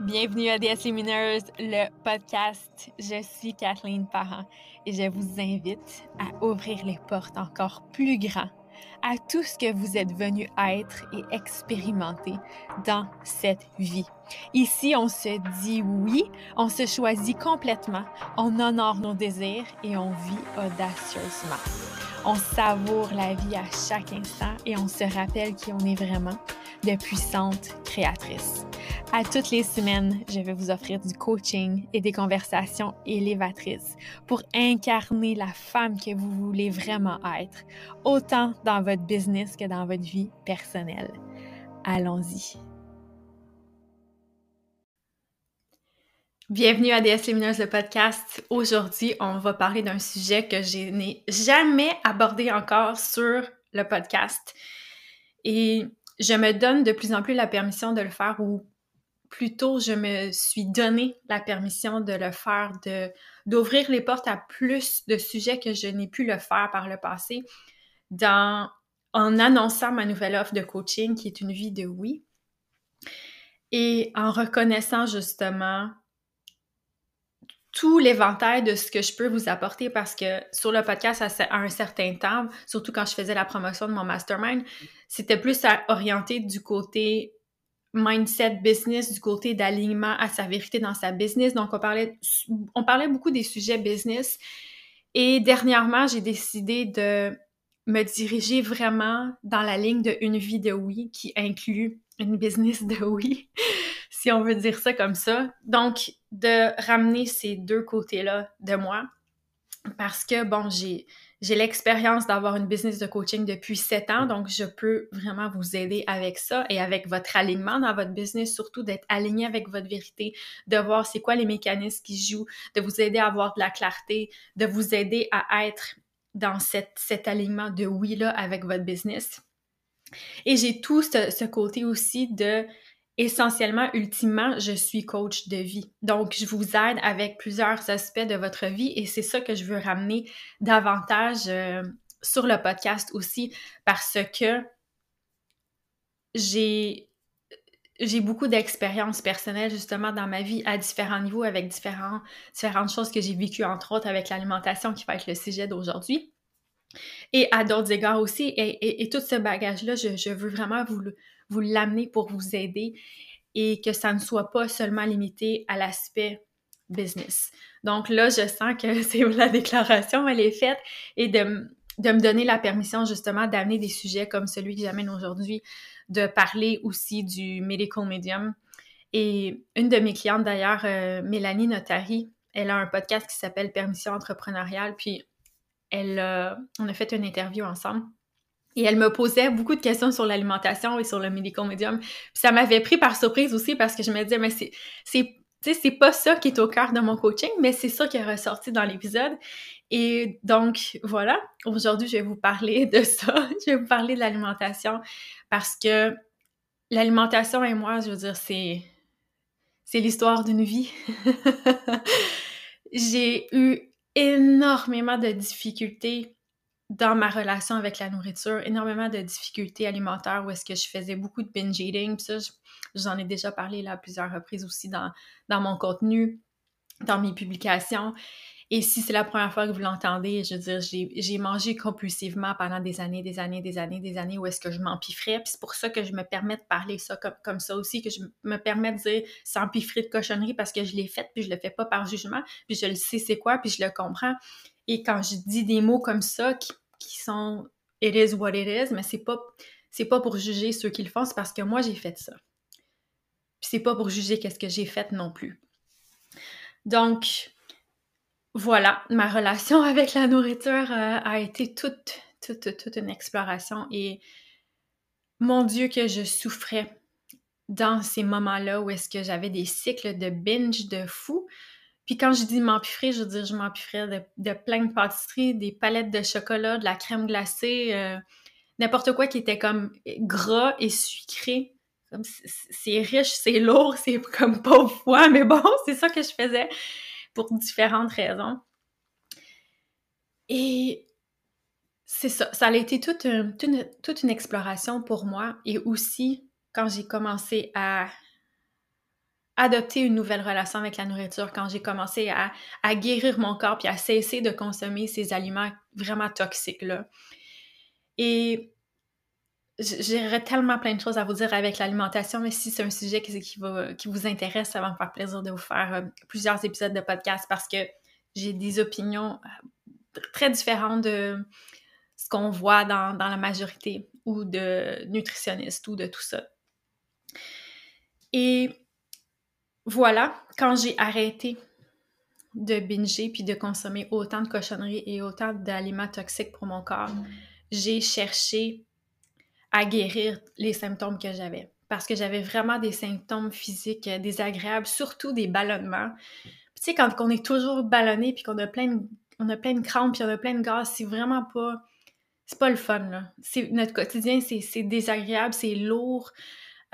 Bienvenue à DS Lumineuse, le podcast. Je suis Kathleen Parent et je vous invite à ouvrir les portes encore plus grand à tout ce que vous êtes venu être et expérimenter dans cette vie. Ici, on se dit oui, on se choisit complètement, on honore nos désirs et on vit audacieusement. On savoure la vie à chaque instant et on se rappelle qui on est vraiment, de puissantes créatrices. À toutes les semaines, je vais vous offrir du coaching et des conversations élévatrices pour incarner la femme que vous voulez vraiment être, autant dans votre business que dans votre vie personnelle. Allons-y. Bienvenue à DS Lumineuse, le podcast. Aujourd'hui, on va parler d'un sujet que je n'ai jamais abordé encore sur le podcast. Et je me donne de plus en plus la permission de le faire ou plutôt je me suis donné la permission de le faire, d'ouvrir les portes à plus de sujets que je n'ai pu le faire par le passé en annonçant ma nouvelle offre de coaching qui est une vie de oui. Et en reconnaissant justement tout l'éventail de ce que je peux vous apporter parce que sur le podcast, à un certain temps, surtout quand je faisais la promotion de mon mastermind, c'était plus à orienter du côté mindset business, du côté d'alignement à sa vérité dans sa business. Donc, on parlait, on parlait beaucoup des sujets business. Et dernièrement, j'ai décidé de me diriger vraiment dans la ligne de une vie de oui qui inclut une business de oui si on veut dire ça comme ça. Donc, de ramener ces deux côtés-là de moi, parce que, bon, j'ai, j'ai l'expérience d'avoir une business de coaching depuis sept ans, donc je peux vraiment vous aider avec ça et avec votre alignement dans votre business, surtout d'être aligné avec votre vérité, de voir c'est quoi les mécanismes qui jouent, de vous aider à avoir de la clarté, de vous aider à être dans cette, cet alignement de oui-là avec votre business. Et j'ai tout ce, ce côté aussi de essentiellement, ultimement, je suis coach de vie. Donc, je vous aide avec plusieurs aspects de votre vie et c'est ça que je veux ramener davantage euh, sur le podcast aussi parce que j'ai beaucoup d'expériences personnelles justement dans ma vie à différents niveaux avec différentes choses que j'ai vécues, entre autres avec l'alimentation qui va être le sujet d'aujourd'hui. Et à d'autres égards aussi, et, tout ce bagage-là, je, je, veux vraiment vous, vous l'amener pour vous aider et que ça ne soit pas seulement limité à l'aspect business. Donc là, je sens que c'est la déclaration, elle est faite et de, de me donner la permission justement d'amener des sujets comme celui que j'amène aujourd'hui, de parler aussi du medical medium. Et une de mes clientes d'ailleurs, euh, Mélanie Notari, elle a un podcast qui s'appelle Permission entrepreneuriale, puis elle, on a fait une interview ensemble. Et elle me posait beaucoup de questions sur l'alimentation et sur le medical medium. Puis ça m'avait pris par surprise aussi parce que je me disais, mais c'est, c'est, c'est pas ça qui est au cœur de mon coaching, mais c'est ça qui est ressorti dans l'épisode. Et donc, voilà, aujourd'hui, je vais vous parler de ça. je vais vous parler de l'alimentation parce que l'alimentation et moi, je veux dire, c'est, c'est l'histoire d'une vie. J'ai eu énormément de difficultés dans ma relation avec la nourriture, énormément de difficultés alimentaires où est-ce que je faisais beaucoup de binge eating. Puis ça, j'en ai déjà parlé là plusieurs reprises aussi dans, dans mon contenu, dans mes publications. Et si c'est la première fois que vous l'entendez, je veux dire, j'ai mangé compulsivement pendant des années, des années, des années, des années où est-ce que je m'empiffrais. Puis c'est pour ça que je me permets de parler ça comme, comme ça aussi, que je me permets de dire s'empiffrer de cochonnerie parce que je l'ai fait, puis je le fais pas par jugement, puis je le sais c'est quoi, puis je le comprends. Et quand je dis des mots comme ça qui sont it is what it is, mais c'est pas c'est pas pour juger ceux qui le font, c'est parce que moi j'ai fait ça. Puis c'est pas pour juger qu'est-ce que j'ai fait non plus. Donc voilà, ma relation avec la nourriture euh, a été toute, toute, toute une exploration et mon Dieu que je souffrais dans ces moments-là où est-ce que j'avais des cycles de binge de fou puis quand je dis m'empiffrer, je veux dire je m'empiffrais de, de, plein de pâtisseries, des palettes de chocolat, de la crème glacée, euh, n'importe quoi qui était comme gras et sucré. C'est riche, c'est lourd, c'est comme pauvre foie, mais bon, c'est ça que je faisais pour différentes raisons. Et c'est ça, ça a été toute une, toute une exploration pour moi et aussi quand j'ai commencé à adopté une nouvelle relation avec la nourriture, quand j'ai commencé à, guérir mon corps puis à cesser de consommer ces aliments vraiment toxiques-là. Et J'aurais tellement plein de choses à vous dire avec l'alimentation, mais si c'est un sujet qui, vous intéresse, ça va me faire plaisir de vous faire euh, plusieurs épisodes de podcast parce que j'ai des opinions euh, très différentes de ce qu'on voit dans, dans, la majorité ou de nutritionnistes ou de tout ça. Et voilà, quand j'ai arrêté de binger puis de consommer autant de cochonneries et autant d'aliments toxiques pour mon corps, j'ai cherché à guérir les symptômes que j'avais. Parce que j'avais vraiment des symptômes physiques euh, désagréables, surtout des ballonnements. tu sais, quand on est toujours ballonné puis qu'on a plein de, on a plein de crampes puis on a plein de gaz, c'est vraiment pas... C'est pas le fun, là. Notre quotidien, c'est désagréable, c'est lourd.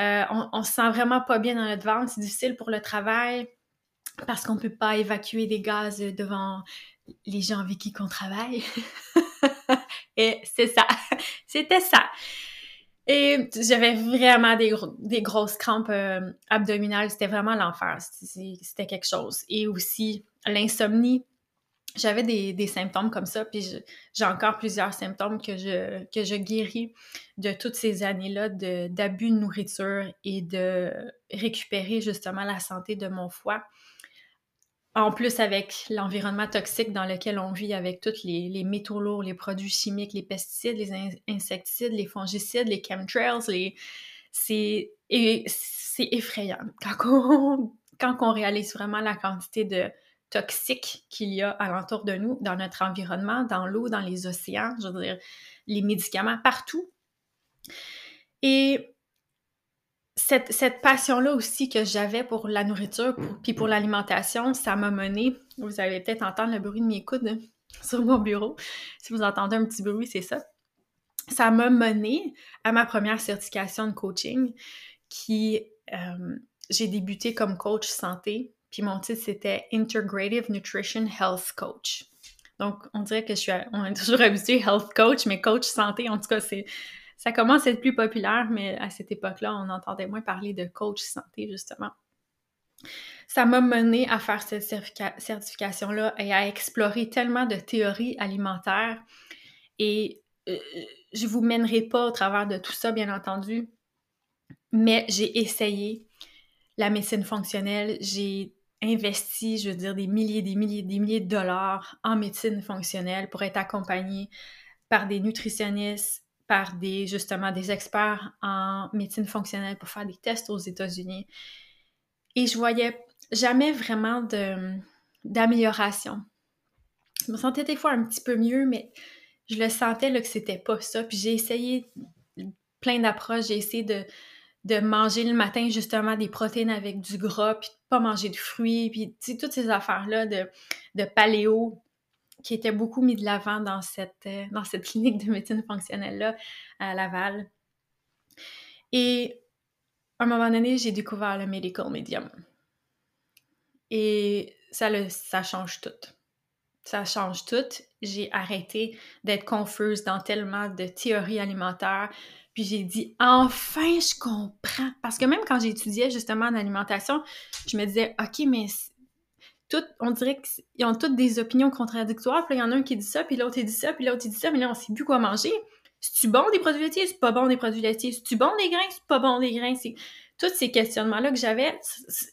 Euh, on, se sent vraiment pas bien dans notre ventre. C'est difficile pour le travail parce qu'on peut pas évacuer des gaz devant les gens avec qui on travaille. Et c'est ça. C'était ça. Et j'avais vraiment des, des, grosses crampes euh, abdominales. C'était vraiment l'enfer. C'était quelque chose. Et aussi l'insomnie. J'avais des, des, symptômes comme ça, puis j'ai encore plusieurs symptômes que je, que je guéris de toutes ces années-là d'abus de, nourriture et de récupérer justement la santé de mon foie. En plus, avec l'environnement toxique dans lequel on vit, avec tous les, métaux lourds, les produits chimiques, les pesticides, les insecticides, les fongicides, les chemtrails, les... c'est effrayant. Quand quand on réalise vraiment la quantité de toxiques qu'il y a alentour de nous, dans notre environnement, dans l'eau, dans les océans, je veux dire, les médicaments, partout. Et cette, passion-là aussi que j'avais pour la nourriture puis pour l'alimentation, ça m'a mené, vous allez peut-être entendre le bruit de mes coudes sur mon bureau. Si vous entendez un petit bruit, c'est ça. Ça m'a mené à ma première certification de coaching qui, euh, j'ai débuté comme coach santé, puis mon titre c'était Integrative Nutrition Health Coach. Donc, on dirait que je suis, on est toujours habitué health coach, mais coach santé, en tout cas, c'est ça commence à être plus populaire, mais à cette époque-là, on entendait moins parler de coach santé, justement. Ça m'a mené à faire cette certification-là et à explorer tellement de théories alimentaires. Et euh, je vous mènerai pas au travers de tout ça, bien entendu, mais j'ai essayé la médecine fonctionnelle. J'ai investi, je veux dire, des milliers, des milliers, des milliers de dollars en médecine fonctionnelle pour être accompagnée par des nutritionnistes, par des, justement, des experts en médecine fonctionnelle pour faire des tests aux États-Unis. Et je voyais jamais vraiment d'amélioration. Je me sentais des fois un petit peu mieux, mais je le sentais là, que c'était pas ça. Puis j'ai essayé plein d'approches. J'ai essayé de, de manger le matin justement des protéines avec du gras, puis de pas manger de fruits, puis toutes ces affaires-là de, de paléo qui était beaucoup mis de l'avant dans cette, euh, dans cette clinique de médecine fonctionnelle-là à Laval. Et à un moment donné, j'ai découvert le medical medium. Et ça, le, ça change tout. Ça change tout. J'ai arrêté d'être confuse dans tellement de théories alimentaires. Puis j'ai dit, enfin, je comprends. Parce que même quand j'étudiais justement en alimentation, je me disais, OK, mais on dirait qu'ils ont toutes des opinions contradictoires. Puis il y en a un qui dit ça, puis l'autre il dit ça, puis l'autre il dit ça, mais là on sait plus quoi manger. C'est-tu bon des produits laitiers? C'est pas bon des produits laitiers. C'est-tu bon des grains? C'est pas bon des grains. Tous ces questionnements-là que j'avais.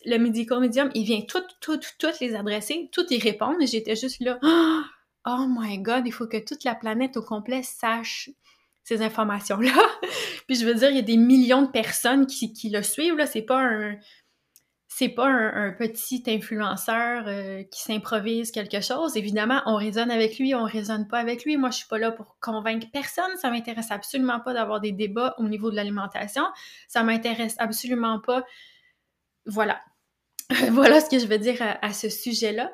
Le Medical Medium, il vient tout, tout, tout les adresser, tout y répondre. Et j'étais juste là, oh my God, il faut que toute la planète au complet sache ces informations-là. puis je veux dire, il y a des millions de personnes qui, qui le suivent. Là, c'est pas un c'est pas un, petit influenceur euh, qui s'improvise quelque chose. Évidemment, on raisonne avec lui, on raisonne pas avec lui. Moi, je suis pas là pour convaincre personne. Ça m'intéresse absolument pas d'avoir des débats au niveau de l'alimentation. Ça m'intéresse absolument pas. Voilà. voilà ce que je veux dire à, ce sujet-là.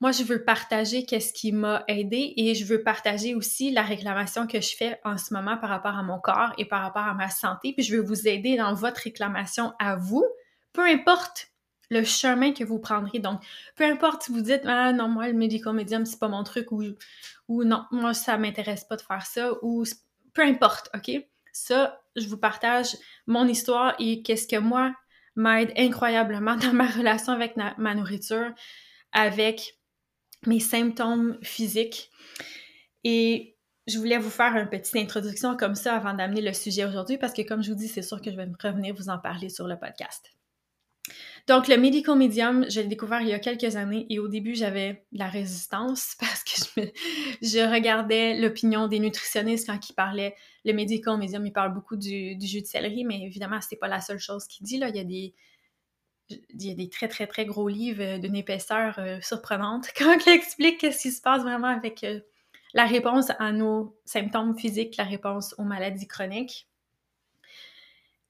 Moi, je veux partager qu'est-ce qui m'a aidé et je veux partager aussi la réclamation que je fais en ce moment par rapport à mon corps et par rapport à ma santé. Puis je veux vous aider dans votre réclamation à vous, peu importe le chemin que vous prendrez. Donc, peu importe si vous dites Ah non, moi, le medical medium, c'est pas mon truc ou, non, moi, ça m'intéresse pas de faire ça ou peu importe, OK? Ça, je vous partage mon histoire et qu'est-ce que moi m'aide incroyablement dans ma relation avec ma nourriture, avec mes symptômes physiques. Et je voulais vous faire une petite introduction comme ça avant d'amener le sujet aujourd'hui parce que comme je vous dis, c'est sûr que je vais revenir vous en parler sur le podcast. Donc, le Medical Medium, je l'ai découvert il y a quelques années et au début, j'avais la résistance parce que je, regardais l'opinion des nutritionnistes quand ils parlaient. Le Medical Medium, il parle beaucoup du, jus de céleri, mais évidemment, c'est pas la seule chose qu'il dit. Là. Il, y a des, très, très, très gros livres d'une épaisseur euh, surprenante quand il explique ce qui se passe vraiment avec euh, la réponse à nos symptômes physiques, la réponse aux maladies chroniques.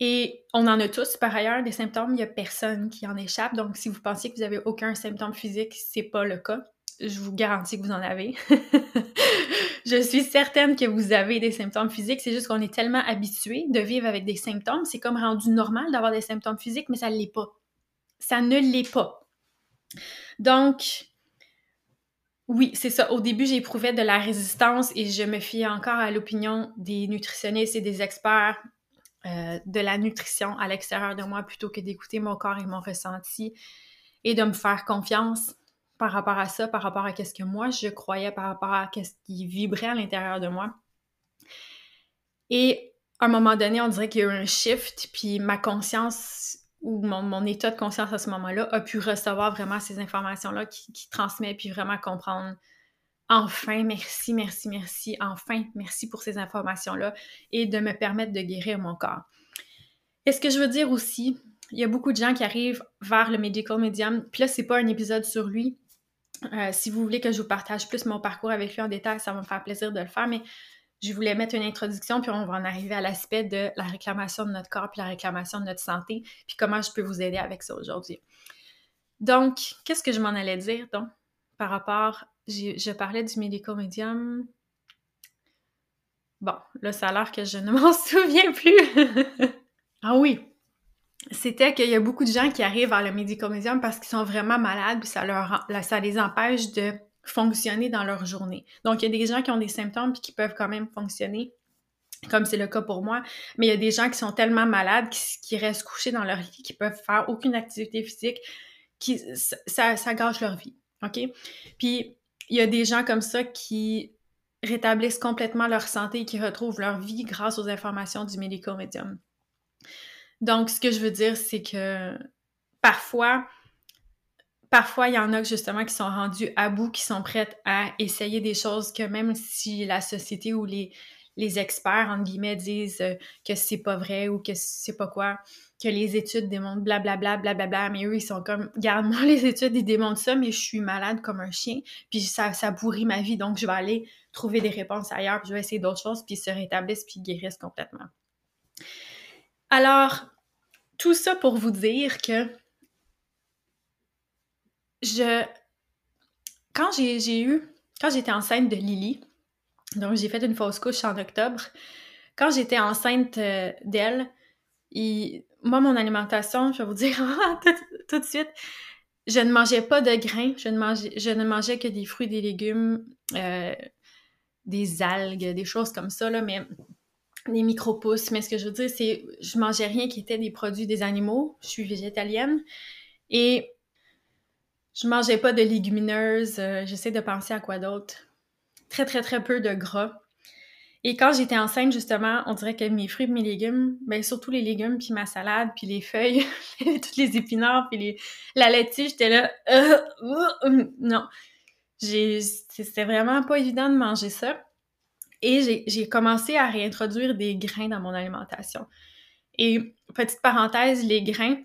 Et on en a tous, par ailleurs, des symptômes. Il n'y a personne qui en échappe. Donc, si vous pensez que vous n'avez aucun symptôme physique, c'est pas le cas. Je vous garantis que vous en avez. je suis certaine que vous avez des symptômes physiques. C'est juste qu'on est tellement habitué de vivre avec des symptômes. C'est comme rendu normal d'avoir des symptômes physiques, mais ça ne l'est pas. Ça ne l'est pas. Donc, oui, c'est ça. Au début, j'éprouvais de la résistance et je me fiais encore à l'opinion des nutritionnistes et des experts euh, de la nutrition à l'extérieur de moi plutôt que d'écouter mon corps et mon ressenti et de me faire confiance par rapport à ça, par rapport à ce que moi je croyais, par rapport à ce qui vibrait à l'intérieur de moi. Et à un moment donné, on dirait qu'il y a eu un shift, puis ma conscience ou mon, état de conscience à ce moment-là a pu recevoir vraiment ces informations-là qui, qui transmet, puis vraiment comprendre enfin, merci, merci, merci, enfin, merci pour ces informations-là et de me permettre de guérir mon corps. Et ce que je veux dire aussi, il y a beaucoup de gens qui arrivent vers le medical medium, puis là, c'est pas un épisode sur lui. Euh, si vous voulez que je vous partage plus mon parcours avec lui en détail, ça va me faire plaisir de le faire, mais je voulais mettre une introduction, puis on va en arriver à l'aspect de la réclamation de notre corps, puis la réclamation de notre santé, puis comment je peux vous aider avec ça aujourd'hui. Donc, qu'est-ce que je m'en allais dire, donc, par rapport je parlais du médico-médium. Bon, là, ça a l'air que je ne m'en souviens plus. ah oui, c'était qu'il y a beaucoup de gens qui arrivent vers le médico-médium parce qu'ils sont vraiment malades, puis ça, leur, ça les empêche de fonctionner dans leur journée. Donc, il y a des gens qui ont des symptômes puis qui peuvent quand même fonctionner, comme c'est le cas pour moi, mais il y a des gens qui sont tellement malades qui, restent couchés dans leur lit, qui peuvent faire aucune activité physique, qui ça, ça gâche leur vie. OK? Puis, il y a des gens comme ça qui rétablissent complètement leur santé et qui retrouvent leur vie grâce aux informations du médico médium. Donc, ce que je veux dire, c'est que parfois, parfois, il y en a justement qui sont rendus à bout, qui sont prêtes à essayer des choses que même si la société ou les, les experts, entre guillemets, disent que c'est pas vrai ou que c'est pas quoi, que les études démontrent blablabla, blablabla, mais eux, ils sont comme, garde-moi les études, ils démontrent ça, mais je suis malade comme un chien, puis ça, ça pourrit ma vie, donc je vais aller trouver des réponses ailleurs, puis je vais essayer d'autres choses, puis ils se rétablissent, puis ils guérissent complètement. Alors, tout ça pour vous dire que je... Quand j'ai eu... Quand j'étais enceinte de Lily, donc j'ai fait une fausse couche en octobre, quand j'étais enceinte euh, d'elle, moi, mon alimentation, je vais vous dire tout, de suite, je ne mangeais pas de grains, je ne mangeais, ne que des fruits, des légumes, euh, des algues, des choses comme ça, là, mais des micro-pousses. Mais ce que je veux dire, c'est je mangeais rien qui était des produits des animaux. Je suis végétalienne. Et je mangeais pas de légumineuses. Euh, j'essaie de penser à quoi d'autre. Très, très, très peu de gras. Et quand j'étais enceinte, justement, on dirait que mes fruits et mes légumes, ben surtout les légumes, puis ma salade, puis les feuilles, toutes les épinards, puis les... la laitue, j'étais là, euh, euh, non. C'était vraiment pas évident de manger ça. Et j'ai commencé à réintroduire des grains dans mon alimentation. Et petite parenthèse, les grains,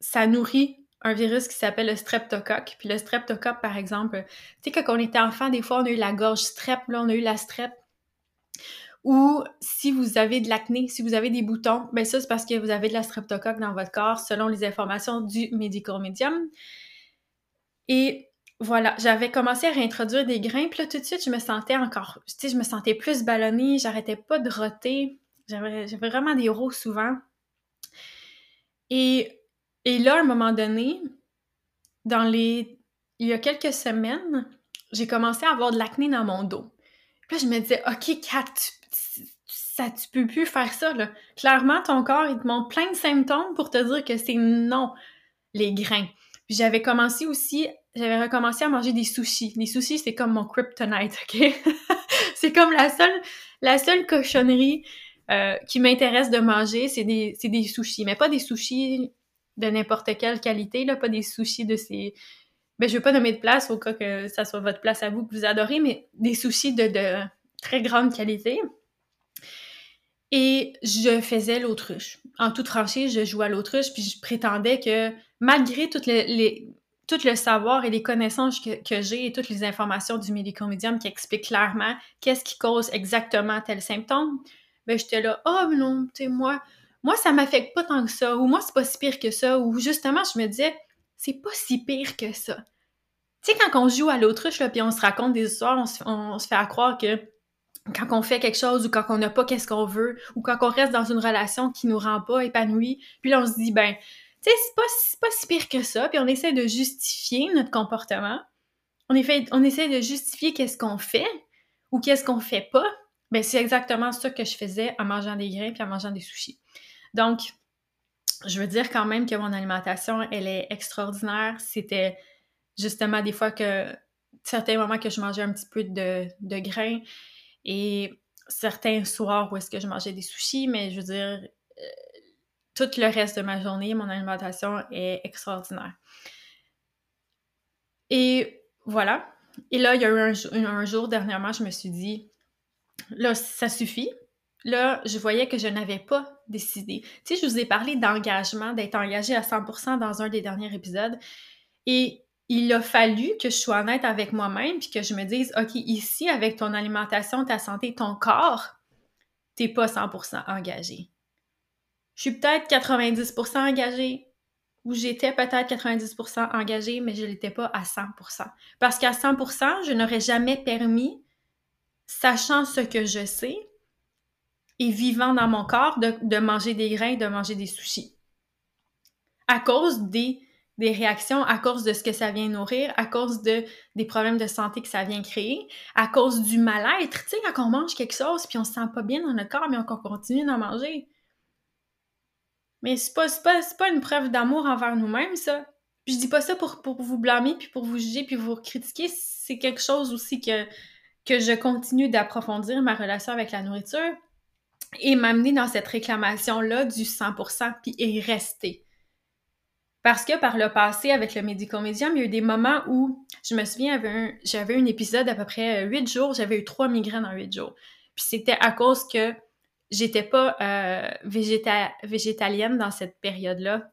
ça nourrit un virus qui s'appelle le streptocoque. Puis le streptocoque, par exemple, tu sais, quand on était enfant, des fois, on a eu la gorge strep, là, on a eu la strep ou si vous avez de l'acné, si vous avez des boutons, ben ça, c'est parce que vous avez de la streptocoque dans votre corps, selon les informations du Medical Medium. Et voilà, j'avais commencé à réintroduire des grains, puis là, tout de suite, je me sentais encore, tu sais, je me sentais plus ballonnée, j'arrêtais pas de roter, j'avais vraiment des rots souvent. Et, et là, à un moment donné, dans les... il y a quelques semaines, j'ai commencé à avoir de l'acné dans mon dos. Puis là, je me disais, OK, Kat, ça, tu peux plus faire ça, là. Clairement, ton corps, il te montre plein de symptômes pour te dire que c'est non, les grains. Puis j'avais commencé aussi, j'avais recommencé à manger des sushis. Les sushis, c'est comme mon kryptonite, OK? c'est comme la seule, la seule cochonnerie euh, qui m'intéresse de manger, c'est des, des sushis. Mais pas des sushis de n'importe quelle qualité, là, pas des sushis de ces... Ben, je veux pas nommer de place au cas que ça soit votre place à vous que vous adorez, mais des sushis de, très grande qualité. Et je faisais l'autruche. En toute franchise, je jouais à l'autruche, puis je prétendais que malgré tout le savoir et les connaissances que, j'ai et toutes les informations du médico-médium qui expliquent clairement qu'est-ce qui cause exactement tel symptôme, ben j'étais là, oh non, tu sais, moi, moi, ça m'affecte pas tant que ça, ou moi, c'est pas si pire que ça, ou justement, je me disais, c'est pas si pire que ça. Tu sais, quand on joue à l'autruche, puis on se raconte des histoires, on se, fait à croire que quand on fait quelque chose ou quand on n'a pas qu'est-ce qu'on veut ou quand on reste dans une relation qui nous rend pas épanouis, puis là on se dit ben tu sais c'est pas si pire que ça, puis on essaie de justifier notre comportement. On essaie de justifier qu'est-ce qu'on fait ou qu'est-ce qu'on fait pas. Ben c'est exactement ça que je faisais en mangeant des grains puis en mangeant des sushis. Donc je veux dire quand même que mon alimentation, elle est extraordinaire. C'était justement des fois que certains moments que je mangeais un petit peu de, de grains, et certains soirs où est-ce que je mangeais des sushis, mais je veux dire, euh, tout le reste de ma journée, mon alimentation est extraordinaire. Et voilà. Et là, il y a eu un, jour dernièrement, je me suis dit, là, ça suffit. Là, je voyais que je n'avais pas décidé. Tu sais, je vous ai parlé d'engagement, d'être engagé à 100% dans un des derniers épisodes. Et il a fallu que je sois honnête avec moi-même puis que je me dise, OK, ici, avec ton alimentation, ta santé, ton corps, t'es pas 100% engagé. Je suis peut-être 90% engagée ou j'étais peut-être 90% engagée, mais je l'étais pas à 100%. Parce qu'à 100%, je n'aurais jamais permis, sachant ce que je sais et vivant dans mon corps, de, manger des grains, de manger des sushis. À cause des des réactions à cause de ce que ça vient nourrir, à cause de, des problèmes de santé que ça vient créer, à cause du mal-être. Tu sais, quand on mange quelque chose puis on se sent pas bien dans notre corps, mais on continue d'en manger. Mais c'est pas, pas, pas une preuve d'amour envers nous-mêmes, ça. Puis je dis pas ça pour, pour vous blâmer, puis pour vous juger, puis vous critiquer. C'est quelque chose aussi que, que je continue d'approfondir ma relation avec la nourriture et m'amener dans cette réclamation-là du 100%, puis y rester. Parce que par le passé, avec le médico-médium, il y a eu des moments où, je me souviens, j'avais un, épisode à peu près huit jours, j'avais eu trois migraines en huit jours. Puis c'était à cause que j'étais pas euh, végétalienne dans cette période-là.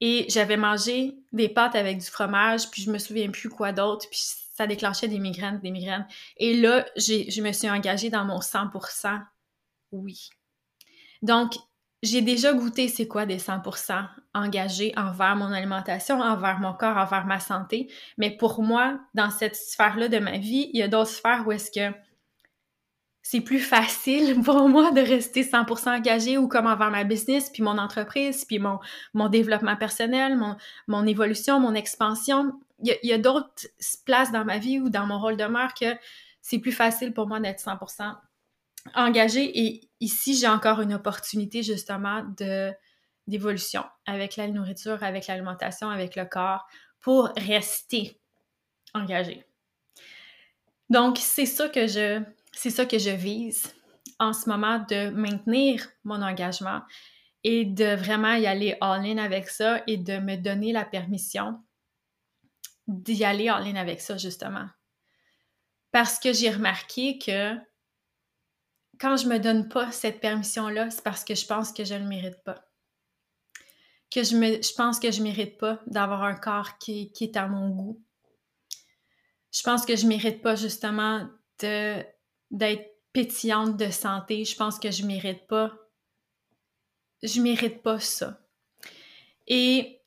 Et j'avais mangé des pâtes avec du fromage, puis je me souviens plus quoi d'autre, puis ça déclenchait des migraines, des migraines. Et là, je me suis engagée dans mon 100% oui. Donc, j'ai déjà goûté c'est quoi des 100% engagés envers mon alimentation, envers mon corps, envers ma santé. Mais pour moi, dans cette sphère-là de ma vie, il y a d'autres sphères où est-ce que c'est plus facile pour moi de rester 100% engagé ou comme envers ma business, puis mon entreprise, puis mon, mon développement personnel, mon, mon évolution, mon expansion. Il y a, d'autres places dans ma vie ou dans mon rôle de mère que c'est plus facile pour moi d'être 100% engagée et ici, j'ai encore une opportunité justement de d'évolution avec la nourriture, avec l'alimentation, avec le corps pour rester engagée. Donc, c'est ça que je c'est ça que je vise en ce moment de maintenir mon engagement et de vraiment y aller all-in avec ça et de me donner la permission d'y aller all-in avec ça, justement. Parce que j'ai remarqué que quand je me donne pas cette permission-là, c'est parce que je pense que je ne le mérite pas. Que je, pense que je mérite pas d'avoir un corps qui, qui, est à mon goût. Je pense que je mérite pas justement de, d'être pétillante de santé. Je pense que je mérite pas. Je mérite pas ça. Et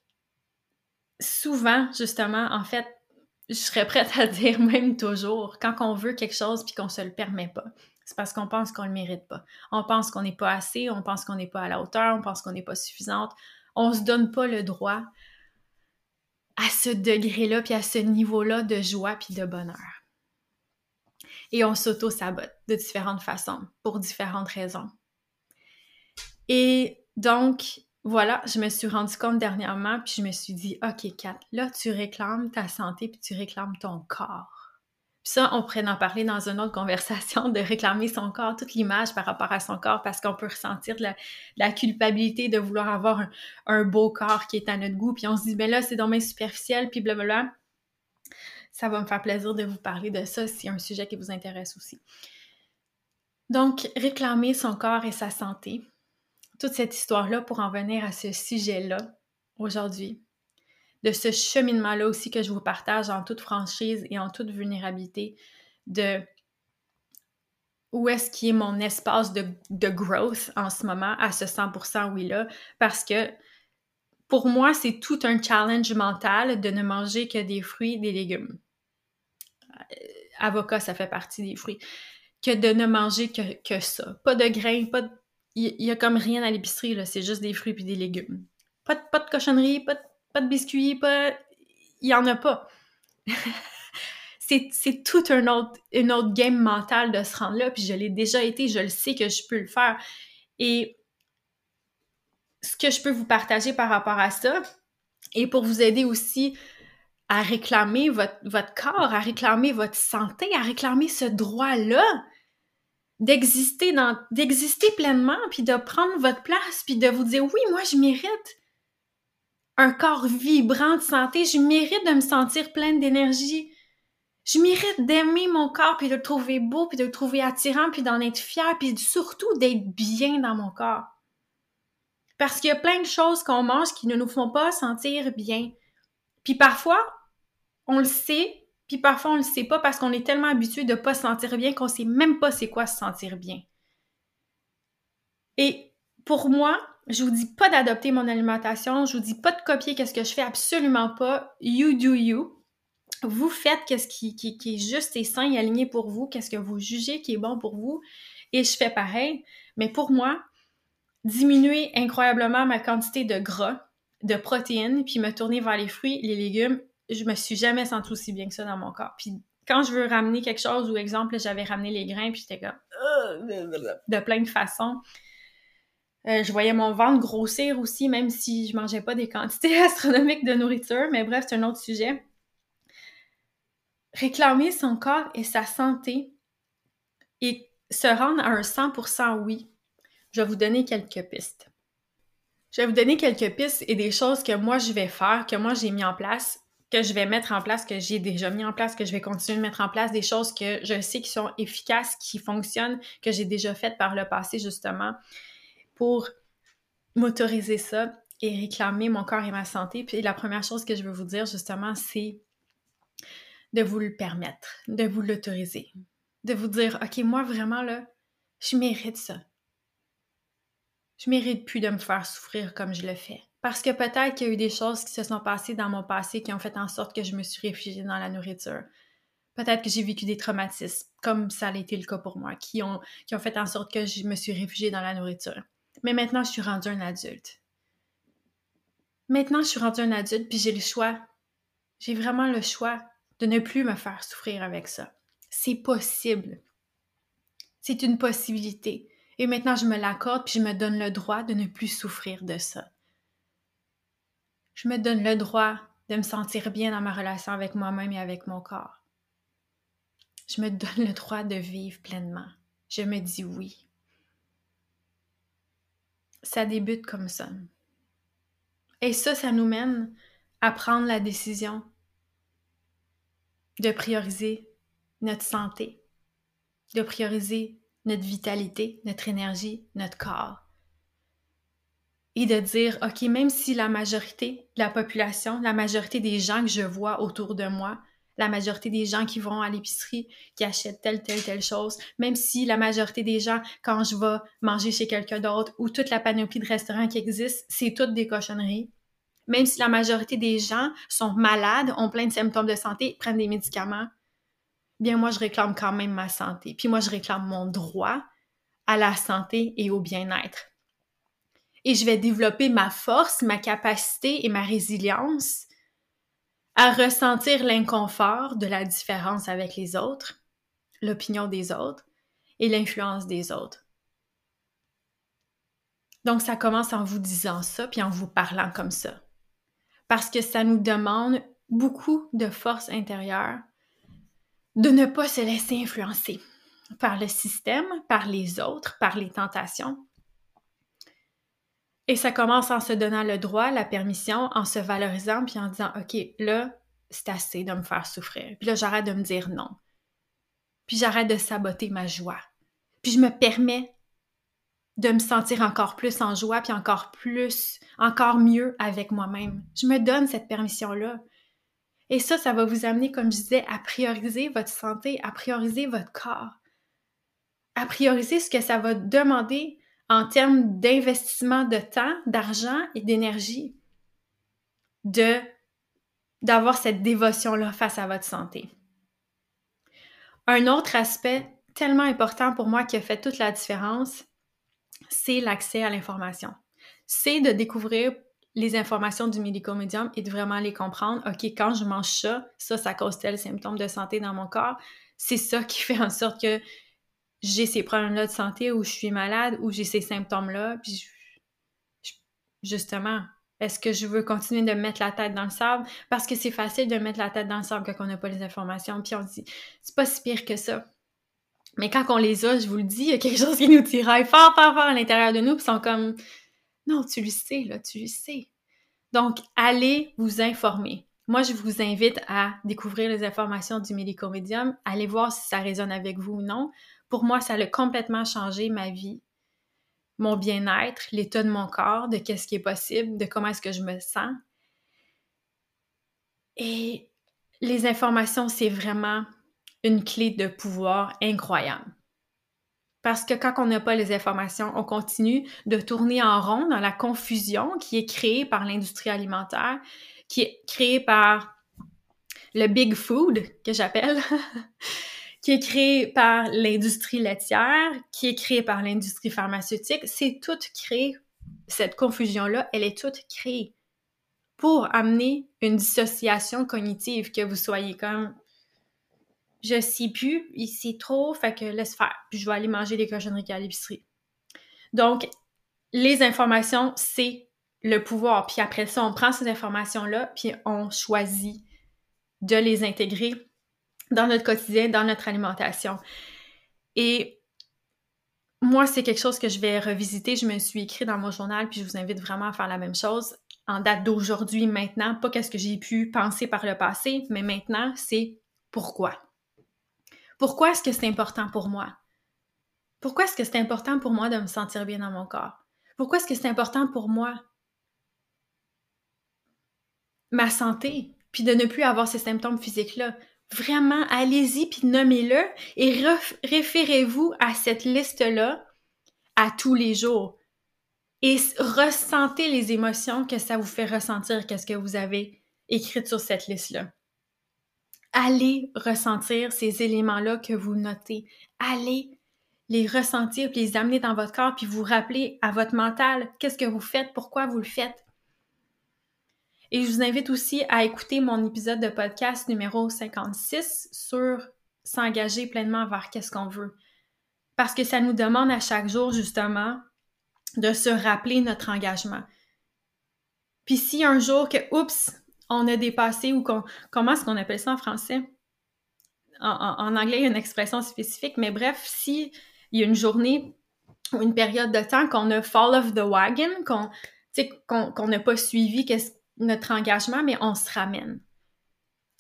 souvent, justement, en fait, je serais prête à dire même toujours, quand on veut quelque chose puis qu'on se le permet pas, c'est parce qu'on pense qu'on ne le mérite pas. On pense qu'on n'est pas assez, on pense qu'on n'est pas à la hauteur, on pense qu'on n'est pas suffisante. On ne se donne pas le droit à ce degré-là, puis à ce niveau-là de joie puis de bonheur. Et on s'auto-sabote de différentes façons, pour différentes raisons. Et donc, voilà, je me suis rendu compte dernièrement, puis je me suis dit, OK, Kat, là, tu réclames ta santé, puis tu réclames ton corps. Puis ça, on pourrait en parler dans une autre conversation, de réclamer son corps, toute l'image par rapport à son corps, parce qu'on peut ressentir la, culpabilité de vouloir avoir un, beau corps qui est à notre goût, puis on se dit, ben là, c'est dommage superficiel, puis blablabla. Ça va me faire plaisir de vous parler de ça, si c'est un sujet qui vous intéresse aussi. Donc, réclamer son corps et sa santé, toute cette histoire-là pour en venir à ce sujet-là aujourd'hui, de ce cheminement-là aussi que je vous partage en toute franchise et en toute vulnérabilité, de où est-ce qui est mon espace de, de, growth en ce moment à ce 100% oui-là, parce que pour moi, c'est tout un challenge mental de ne manger que des fruits, des légumes. Euh, avocat, ça fait partie des fruits. Que de ne manger que, que ça. Pas de grains, pas de il y, a comme rien à l'épicerie, là. C'est juste des fruits puis des légumes. Pas de, pas de cochonnerie, pas de, pas de biscuits, pas... Il y en a pas. c'est tout un autre, une autre game mentale de se rendre là, puis je l'ai déjà été, je le sais que je peux le faire. Et ce que je peux vous partager par rapport à ça, et pour vous aider aussi à réclamer votre, votre corps, à réclamer votre santé, à réclamer ce droit-là, d'exister dans d'exister pleinement puis de prendre votre place puis de vous dire oui moi je mérite un corps vibrant de santé. Je mérite de me sentir pleine d'énergie. Je mérite d'aimer mon corps puis de le trouver beau puis de le trouver attirant puis d'en être fier puis surtout d'être bien dans mon corps. Parce qu'il y a plein de choses qu'on mange qui ne nous font pas sentir bien. Puis parfois on le sait puis parfois, on ne le sait pas parce qu'on est tellement habitué de pas se sentir bien qu'on sait même pas c'est quoi se sentir bien. Et pour moi, je vous dis pas d'adopter mon alimentation, je vous dis pas de copier qu'est-ce que je fais, absolument pas. You do you. Vous faites qu'est-ce qui, est juste et sain et aligné pour vous, qu'est-ce que vous jugez qui est bon pour vous, et je fais pareil. Mais pour moi, diminuer incroyablement ma quantité de gras, de protéines, puis me tourner vers les fruits, les légumes, je me suis jamais sentie aussi bien que ça dans mon corps. Puis quand je veux ramener quelque chose, ou exemple, j'avais ramené les grains, puis j'étais comme de plein de façons. Euh, je voyais mon ventre grossir aussi, même si je mangeais pas des quantités astronomiques de nourriture, mais bref, c'est un autre sujet. Réclamer son corps et sa santé et se rendre à un 100% oui. Je vais vous donner quelques pistes. Je vais vous donner quelques pistes et des choses que moi je vais faire, que moi j'ai mis en place que je vais mettre en place, que j'ai déjà mis en place, que je vais continuer de mettre en place, des choses que je sais qui sont efficaces, qui fonctionnent, que j'ai déjà faites par le passé justement, pour m'autoriser ça et réclamer mon corps et ma santé. Puis la première chose que je veux vous dire justement, c'est de vous le permettre, de vous l'autoriser, de vous dire, OK, moi vraiment là, je mérite ça. Je mérite plus de me faire souffrir comme je le fais. Parce que peut-être qu'il y a eu des choses qui se sont passées dans mon passé qui ont fait en sorte que je me suis réfugiée dans la nourriture. Peut-être que j'ai vécu des traumatismes, comme ça a été le cas pour moi, qui ont, qui ont fait en sorte que je me suis réfugiée dans la nourriture. Mais maintenant, je suis rendue un adulte. Maintenant, je suis rendue un adulte, puis j'ai le choix. J'ai vraiment le choix de ne plus me faire souffrir avec ça. C'est possible. C'est une possibilité. Et maintenant, je me l'accorde, puis je me donne le droit de ne plus souffrir de ça je me donne le droit de me sentir bien dans ma relation avec moi-même et avec mon corps. Je me donne le droit de vivre pleinement. Je me dis oui. Ça débute comme ça. Et ça, ça nous mène à prendre la décision de prioriser notre santé, de prioriser notre vitalité, notre énergie, notre corps, et de dire, OK, même si la majorité de la population, la majorité des gens que je vois autour de moi, la majorité des gens qui vont à l'épicerie, qui achètent telle, telle, telle chose, même si la majorité des gens, quand je vais manger chez quelqu'un d'autre ou toute la panoplie de restaurants qui existent, c'est toutes des cochonneries. Même si la majorité des gens sont malades, ont plein de symptômes de santé, prennent des médicaments, bien moi, je réclame quand même ma santé. Puis moi, je réclame mon droit à la santé et au bien-être et je vais développer ma force, ma capacité et ma résilience à ressentir l'inconfort de la différence avec les autres, l'opinion des autres et l'influence des autres. Donc, ça commence en vous disant ça, puis en vous parlant comme ça. Parce que ça nous demande beaucoup de force intérieure de ne pas se laisser influencer par le système, par les autres, par les tentations. Et ça commence en se donnant le droit, la permission, en se valorisant, puis en disant, OK, là, c'est assez de me faire souffrir. Puis là, j'arrête de me dire non. Puis j'arrête de saboter ma joie. Puis je me permets de me sentir encore plus en joie, puis encore plus, encore mieux avec moi-même. Je me donne cette permission-là. Et ça, ça va vous amener, comme je disais, à prioriser votre santé, à prioriser votre corps, à prioriser ce que ça va demander en termes d'investissement de temps, d'argent et d'énergie, de d'avoir cette dévotion-là face à votre santé. Un autre aspect tellement important pour moi qui a fait toute la différence, c'est l'accès à l'information. C'est de découvrir les informations du médico-médium et de vraiment les comprendre. OK, quand je mange ça, ça, ça cause tel symptôme de santé dans mon corps. C'est ça qui fait en sorte que j'ai ces problèmes-là de santé ou je suis malade ou j'ai ces symptômes-là. Puis justement, est-ce que je veux continuer de mettre la tête dans le sable? Parce que c'est facile de mettre la tête dans le sable quand on n'a pas les informations. Puis on dit, c'est pas si pire que ça. Mais quand on les a, je vous le dis, il y a quelque chose qui nous tiraille fort, fort, fort à l'intérieur de nous, puis sont comme Non, tu le sais, là, tu le sais. Donc, allez vous informer. Moi, je vous invite à découvrir les informations du médico-médium, allez voir si ça résonne avec vous ou non. Pour moi, ça a complètement changé ma vie, mon bien-être, l'état de mon corps, de qu'est-ce qui est possible, de comment est-ce que je me sens. Et les informations, c'est vraiment une clé de pouvoir incroyable. Parce que quand on n'a pas les informations, on continue de tourner en rond dans la confusion qui est créée par l'industrie alimentaire, qui est créée par le big food que j'appelle, qui est créé par l'industrie laitière, qui est créée par l'industrie pharmaceutique. C'est tout créé, cette confusion-là, elle est toute créée pour amener une dissociation cognitive, que vous soyez comme je sais plus, c'est trop, fait que laisse faire. Puis je vais aller manger des cochonneries à l'épicerie. Donc, les informations, c'est le pouvoir. Puis après ça, on prend ces informations-là, puis on choisit de les intégrer dans notre quotidien, dans notre alimentation. Et moi, c'est quelque chose que je vais revisiter. Je me suis écrit dans mon journal, puis je vous invite vraiment à faire la même chose en date d'aujourd'hui, maintenant. Pas qu'est-ce que j'ai pu penser par le passé, mais maintenant, c'est pourquoi. Pourquoi est-ce que c'est important pour moi? Pourquoi est-ce que c'est important pour moi de me sentir bien dans mon corps? Pourquoi est-ce que c'est important pour moi? Ma santé, puis de ne plus avoir ces symptômes physiques-là? Vraiment, allez-y, puis nommez-le et référez-vous à cette liste-là à tous les jours. Et ressentez les émotions que ça vous fait ressentir, qu'est-ce que vous avez écrit sur cette liste-là. Allez ressentir ces éléments-là que vous notez. Allez les ressentir, puis les amener dans votre corps, puis vous rappeler à votre mental qu'est-ce que vous faites, pourquoi vous le faites. Et je vous invite aussi à écouter mon épisode de podcast numéro 56 sur s'engager pleinement vers qu'est-ce qu'on veut. Parce que ça nous demande à chaque jour, justement, de se rappeler notre engagement. Puis si un jour que, oups, on a dépassé ou qu'on, comment est-ce qu'on appelle ça en français? En, anglais, il y a une expression spécifique, mais bref, si il y a une journée ou une période de temps qu'on a fall off the wagon, qu'on n'a pas suivi notre engagement, mais on se ramène.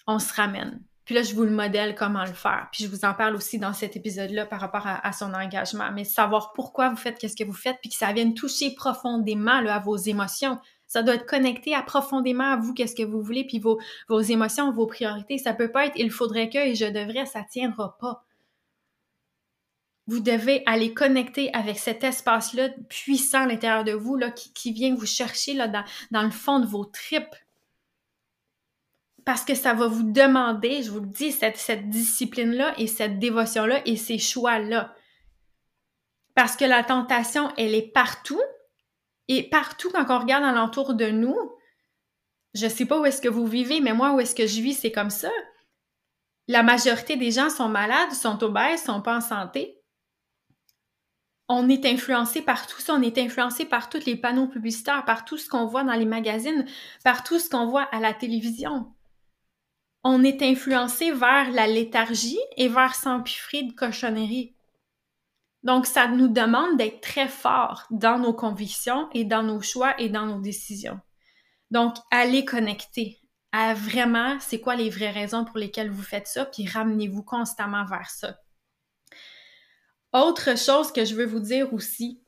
On se ramène. Puis là, je vous le modèle comment le faire. Puis je vous en parle aussi dans cet épisode-là par rapport à, son engagement. Mais savoir pourquoi vous faites qu'est-ce que vous faites, puis que ça vienne toucher profondément là, à vos émotions. Ça doit être connecté à profondément à vous, qu'est-ce que vous voulez, puis vos, vos émotions, vos priorités. Ça peut pas être il faudrait que et je devrais, ça tiendra pas. Vous devez aller connecter avec cet espace-là puissant à l'intérieur de vous, là, qui, vient vous chercher là, dans, dans le fond de vos tripes. Parce que ça va vous demander, je vous le dis, cette, cette discipline-là et cette dévotion-là et ces choix-là. Parce que la tentation, elle est partout, et partout, quand on regarde alentour de nous, je sais pas où est-ce que vous vivez, mais moi, où est-ce que je vis, c'est comme ça. la majorité des gens sont malades, sont obèses, sont pas en santé, on est influencé par tout ça, on est influencé par tous les panneaux publicitaires, par tout ce qu'on voit dans les magazines, par tout ce qu'on voit à la télévision. On est influencé vers la léthargie et vers s'empiffrer de cochonneries. Donc, ça nous demande d'être très fort dans nos convictions et dans nos choix et dans nos décisions. Donc, allez connecter à vraiment c'est quoi les vraies raisons pour lesquelles vous faites ça, puis ramenez-vous constamment vers ça. Autre chose que je veux vous dire aussi,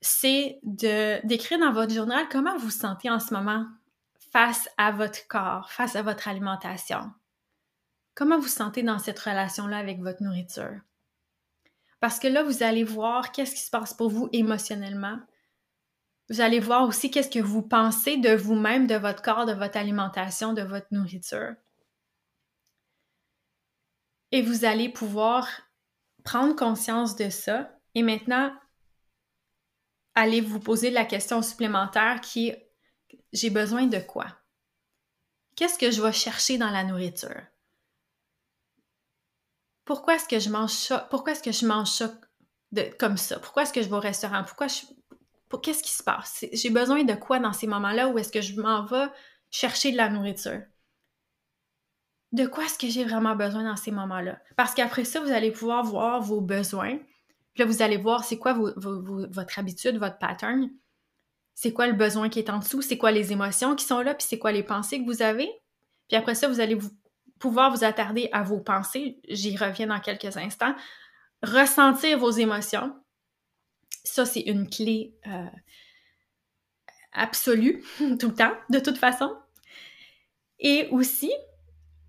c'est d'écrire dans votre journal comment vous vous sentez en ce moment face à votre corps, face à votre alimentation. Comment vous vous sentez dans cette relation-là avec votre nourriture? Parce que là, vous allez voir qu'est-ce qui se passe pour vous émotionnellement. Vous allez voir aussi qu'est-ce que vous pensez de vous-même, de votre corps, de votre alimentation, de votre nourriture. Et vous allez pouvoir prendre conscience de ça et maintenant allez vous poser la question supplémentaire qui est j'ai besoin de quoi? Qu'est-ce que je vais chercher dans la nourriture? Pourquoi est-ce que je mange ça? Pourquoi est-ce que je mange ça comme ça? Pourquoi est-ce que je vais au restaurant? Pourquoi qu'est-ce qui se passe? J'ai besoin de quoi dans ces moments-là où est-ce que je m'en vais chercher de la nourriture? De quoi est-ce que j'ai vraiment besoin dans ces moments-là? Parce qu'après ça, vous allez pouvoir voir vos besoins. Puis là, vous allez voir c'est quoi votre habitude, votre pattern. C'est quoi le besoin qui est en dessous, c'est quoi les émotions qui sont là, puis c'est quoi les pensées que vous avez? Puis après ça, vous allez pouvoir vous attarder à vos pensées. J'y reviens dans quelques instants. Ressentir vos émotions. Ça, c'est une clé euh, absolue tout le temps, de toute façon. Et aussi,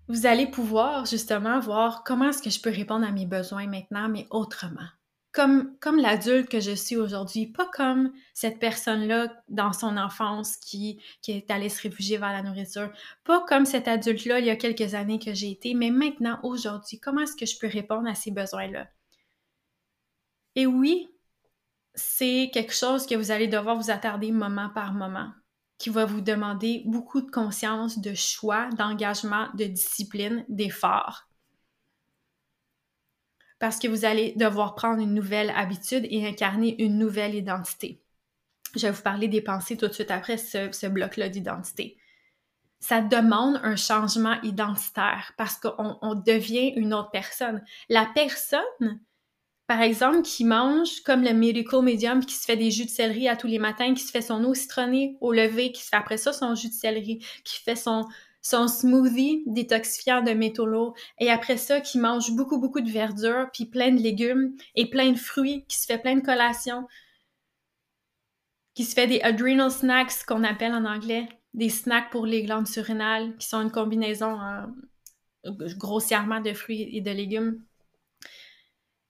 vous allez pouvoir justement voir comment est-ce que je peux répondre à mes besoins maintenant, mais autrement. Comme, comme l'adulte que je suis aujourd'hui, pas comme cette personne-là dans son enfance qui, qui est allée se réfugier vers la nourriture, pas comme cet adulte-là il y a quelques années que j'ai été, mais maintenant, aujourd'hui, comment est-ce que je peux répondre à ces besoins-là? Et oui, c'est quelque chose que vous allez devoir vous attarder moment par moment qui va vous demander beaucoup de conscience, de choix, d'engagement, de discipline, d'effort. Parce que vous allez devoir prendre une nouvelle habitude et incarner une nouvelle identité. Je vais vous parler des pensées tout de suite après ce, ce bloc-là d'identité. Ça demande un changement identitaire parce qu'on devient une autre personne. La personne par exemple, qui mange comme le Miracle Medium, qui se fait des jus de céleri à tous les matins, qui se fait son eau citronnée au lever, qui se fait après ça son jus de céleri, qui fait son, smoothie détoxifiant de métaux et après ça, qui mange beaucoup, beaucoup de verdure, puis plein de légumes et plein de fruits, qui se fait plein de collations, qui se fait des adrenal snacks, qu'on appelle en anglais, des snacks pour les glandes surrénales, qui sont une combinaison euh, grossièrement de fruits et de légumes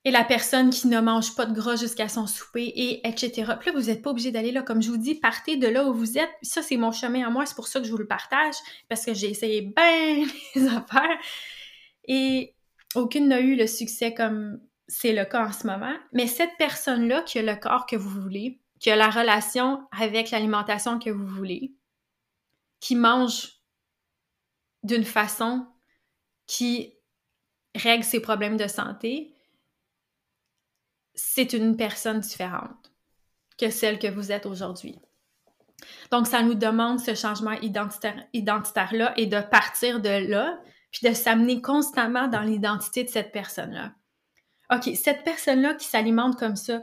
et la personne qui ne mange pas de gras jusqu'à son souper, et etc. Puis là, vous n'êtes pas obligé d'aller là. Comme je vous dis, partez de là où vous êtes. Ça, c'est mon chemin à moi. C'est pour ça que je vous le partage, parce que j'ai essayé bien les affaires. Et aucune n'a eu le succès comme c'est le cas en ce moment. Mais cette personne-là qui a le corps que vous voulez, qui a la relation avec l'alimentation que vous voulez, qui mange d'une façon qui règle ses problèmes de santé, c'est une personne différente que celle que vous êtes aujourd'hui. Donc, ça nous demande ce changement identitaire-là et de partir de là, puis de s'amener constamment dans l'identité de cette personne-là. OK, cette personne-là qui s'alimente comme ça,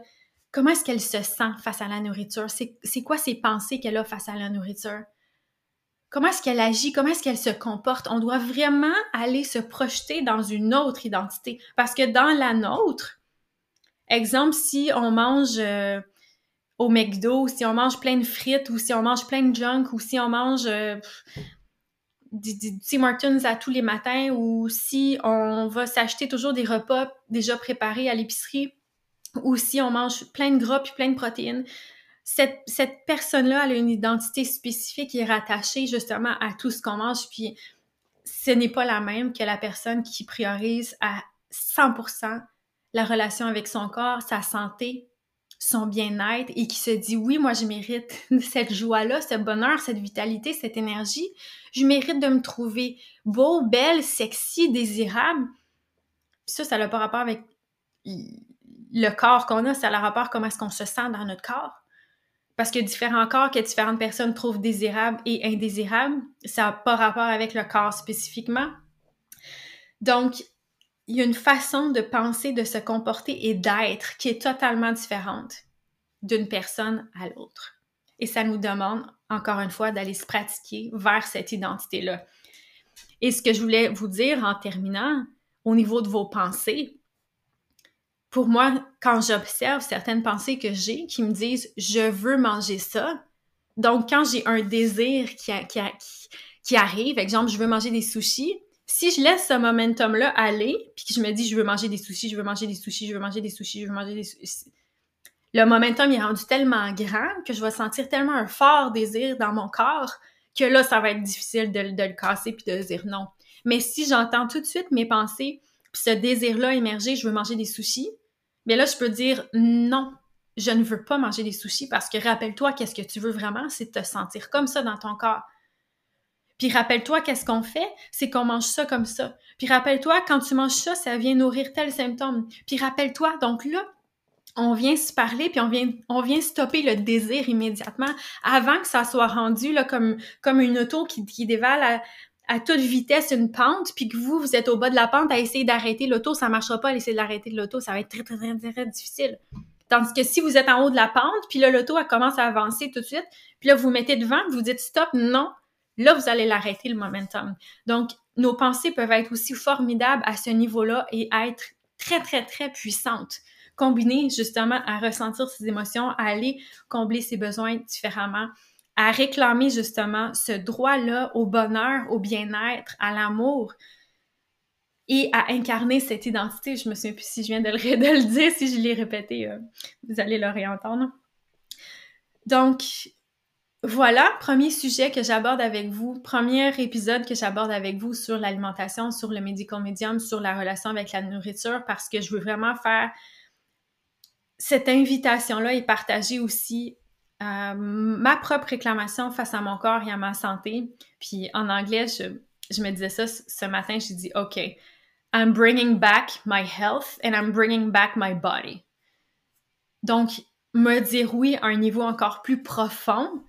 comment est-ce qu'elle se sent face à la nourriture? C'est quoi ses pensées qu'elle a face à la nourriture? Comment est-ce qu'elle agit? Comment est-ce qu'elle se comporte? On doit vraiment aller se projeter dans une autre identité. Parce que dans la nôtre, Exemple, si on mange euh, au McDo, si on mange plein de frites, ou si on mange plein de junk, ou si on mange euh, du, à tous les matins, ou si on va s'acheter toujours des repas déjà préparés à l'épicerie, ou si on mange plein de gras puis plein de protéines, cette, cette personne-là, a une identité spécifique qui est rattachée justement à tout ce qu'on mange, puis ce n'est pas la même que la personne qui priorise à 100% la relation avec son corps, sa santé, son bien-être et qui se dit oui, moi je mérite cette joie-là, ce bonheur, cette vitalité, cette énergie. Je mérite de me trouver beau, belle, sexy, désirable. ça, ça n'a pas rapport avec le corps qu'on a, ça a le rapport comment est-ce qu'on se sent dans notre corps. Parce que différents corps que différentes personnes trouvent désirables et indésirables, ça n'a pas rapport avec le corps spécifiquement. Donc, il y a une façon de penser, de se comporter et d'être qui est totalement différente d'une personne à l'autre. Et ça nous demande, encore une fois, d'aller se pratiquer vers cette identité-là. Et ce que je voulais vous dire en terminant, au niveau de vos pensées, pour moi, quand j'observe certaines pensées que j'ai qui me disent je veux manger ça, donc quand j'ai un désir qui, arrive, exemple, je veux manger des sushis, si je laisse ce momentum-là aller, puis que je me dis je veux manger des sushis, je veux manger des sushis, je veux manger des sushis, je veux manger des sushis, le momentum est rendu tellement grand que je vais sentir tellement un fort désir dans mon corps que là, ça va être difficile de, le casser puis de dire non. Mais si j'entends tout de suite mes pensées, puis ce désir-là émerger, je veux manger des sushis, mais là, je peux dire non, je ne veux pas manger des sushis parce que rappelle-toi, qu'est-ce que tu veux vraiment, c'est te sentir comme ça dans ton corps. Puis rappelle-toi, qu'est-ce qu'on fait, c'est qu'on mange ça comme ça. Puis rappelle-toi, quand tu manges ça, ça vient nourrir tel symptôme. Puis rappelle-toi, donc là, on vient se parler, puis on vient, on vient stopper le désir immédiatement avant que ça soit rendu là, comme, comme une auto qui, dévale à, toute vitesse une pente, puis que vous, vous êtes au bas de la pente à essayer d'arrêter l'auto, ça marchera pas à essayer d'arrêter l'auto, ça va être très, très, très, très, difficile. Tandis que si vous êtes en haut de la pente, puis là, l'auto, elle commence à avancer tout de suite, puis là, vous, vous mettez devant, vous dites stop, non, là, vous allez l'arrêter, le momentum. Donc, nos pensées peuvent être aussi formidables à ce niveau-là et être très, très, très puissantes combinées justement à ressentir ces émotions, à aller combler ses besoins différemment, à réclamer justement ce droit-là au bonheur, au bien-être, à l'amour et à incarner cette identité. Je me souviens plus si je viens de le, de le dire, si je l'ai répété, euh, vous allez le réentendre. Donc, voilà, premier sujet que j'aborde avec vous, premier épisode que j'aborde avec vous sur l'alimentation, sur le medical medium, sur la relation avec la nourriture, parce que je veux vraiment faire cette invitation-là et partager aussi euh, ma propre réclamation face à mon corps et à ma santé. Puis en anglais, je, me disais ça ce matin, j'ai dit, OK, I'm bringing back my health and I'm bringing back my body. Donc, me dire oui à un niveau encore plus profond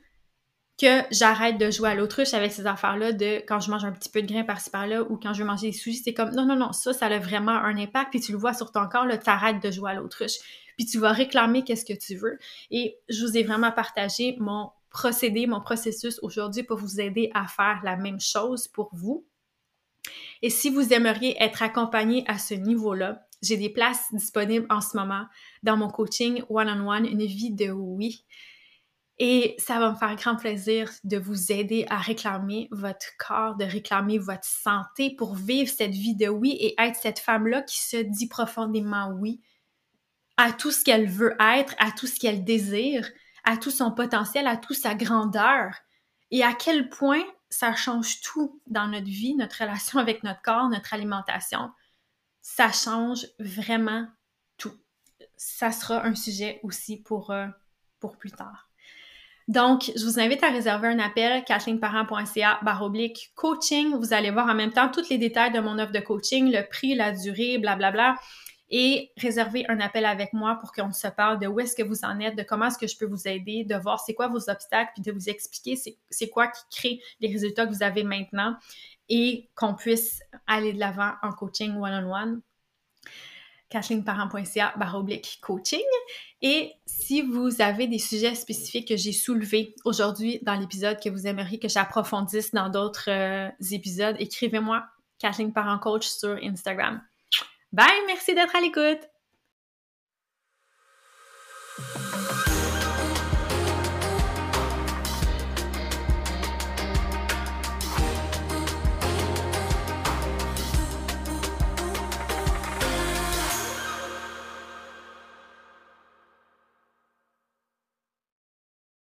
que j'arrête de jouer à l'autruche avec ces affaires-là de quand je mange un petit peu de grain par-ci par-là ou quand je veux manger des sushis, c'est comme non, non, non, ça, ça a vraiment un impact, puis tu le vois sur ton corps, là, t'arrêtes de jouer à l'autruche puis tu vas réclamer qu'est-ce que tu veux. Et je vous ai vraiment partagé mon procédé, mon processus aujourd'hui pour vous aider à faire la même chose pour vous. Et si vous aimeriez être accompagné à ce niveau-là, j'ai des places disponibles en ce moment dans mon coaching one-on-one, une vie de oui. Et ça va me faire grand plaisir de vous aider à réclamer votre corps, de réclamer votre santé pour vivre cette vie de oui et être cette femme-là qui se dit profondément oui, à tout ce qu'elle veut être, à tout ce qu'elle désire, à tout son potentiel, à toute sa grandeur, et à quel point ça change tout dans notre vie, notre relation avec notre corps, notre alimentation. Ça change vraiment tout. Ça sera un sujet aussi pour, euh, pour plus tard. Donc, je vous invite à réserver un appel, kathleenparent.ca baroblique coaching. Vous allez voir en même temps tous les détails de mon offre de coaching, le prix, la durée, blablabla. Bla, bla et réserver un appel avec moi pour qu'on se parle de où est-ce que vous en êtes, de comment est-ce que je peux vous aider, de voir c'est quoi vos obstacles, puis de vous expliquer c'est quoi qui crée les résultats que vous avez maintenant et qu'on puisse aller de l'avant en coaching one-on-one. kathleenparent.ca baroblique coaching. Et si vous avez des sujets spécifiques que j'ai soulevés aujourd'hui dans l'épisode que vous aimeriez que j'approfondisse dans d'autres euh, épisodes, écrivez-moi Kathleen Coach sur Instagram. Bye, merci d'être à l'écoute.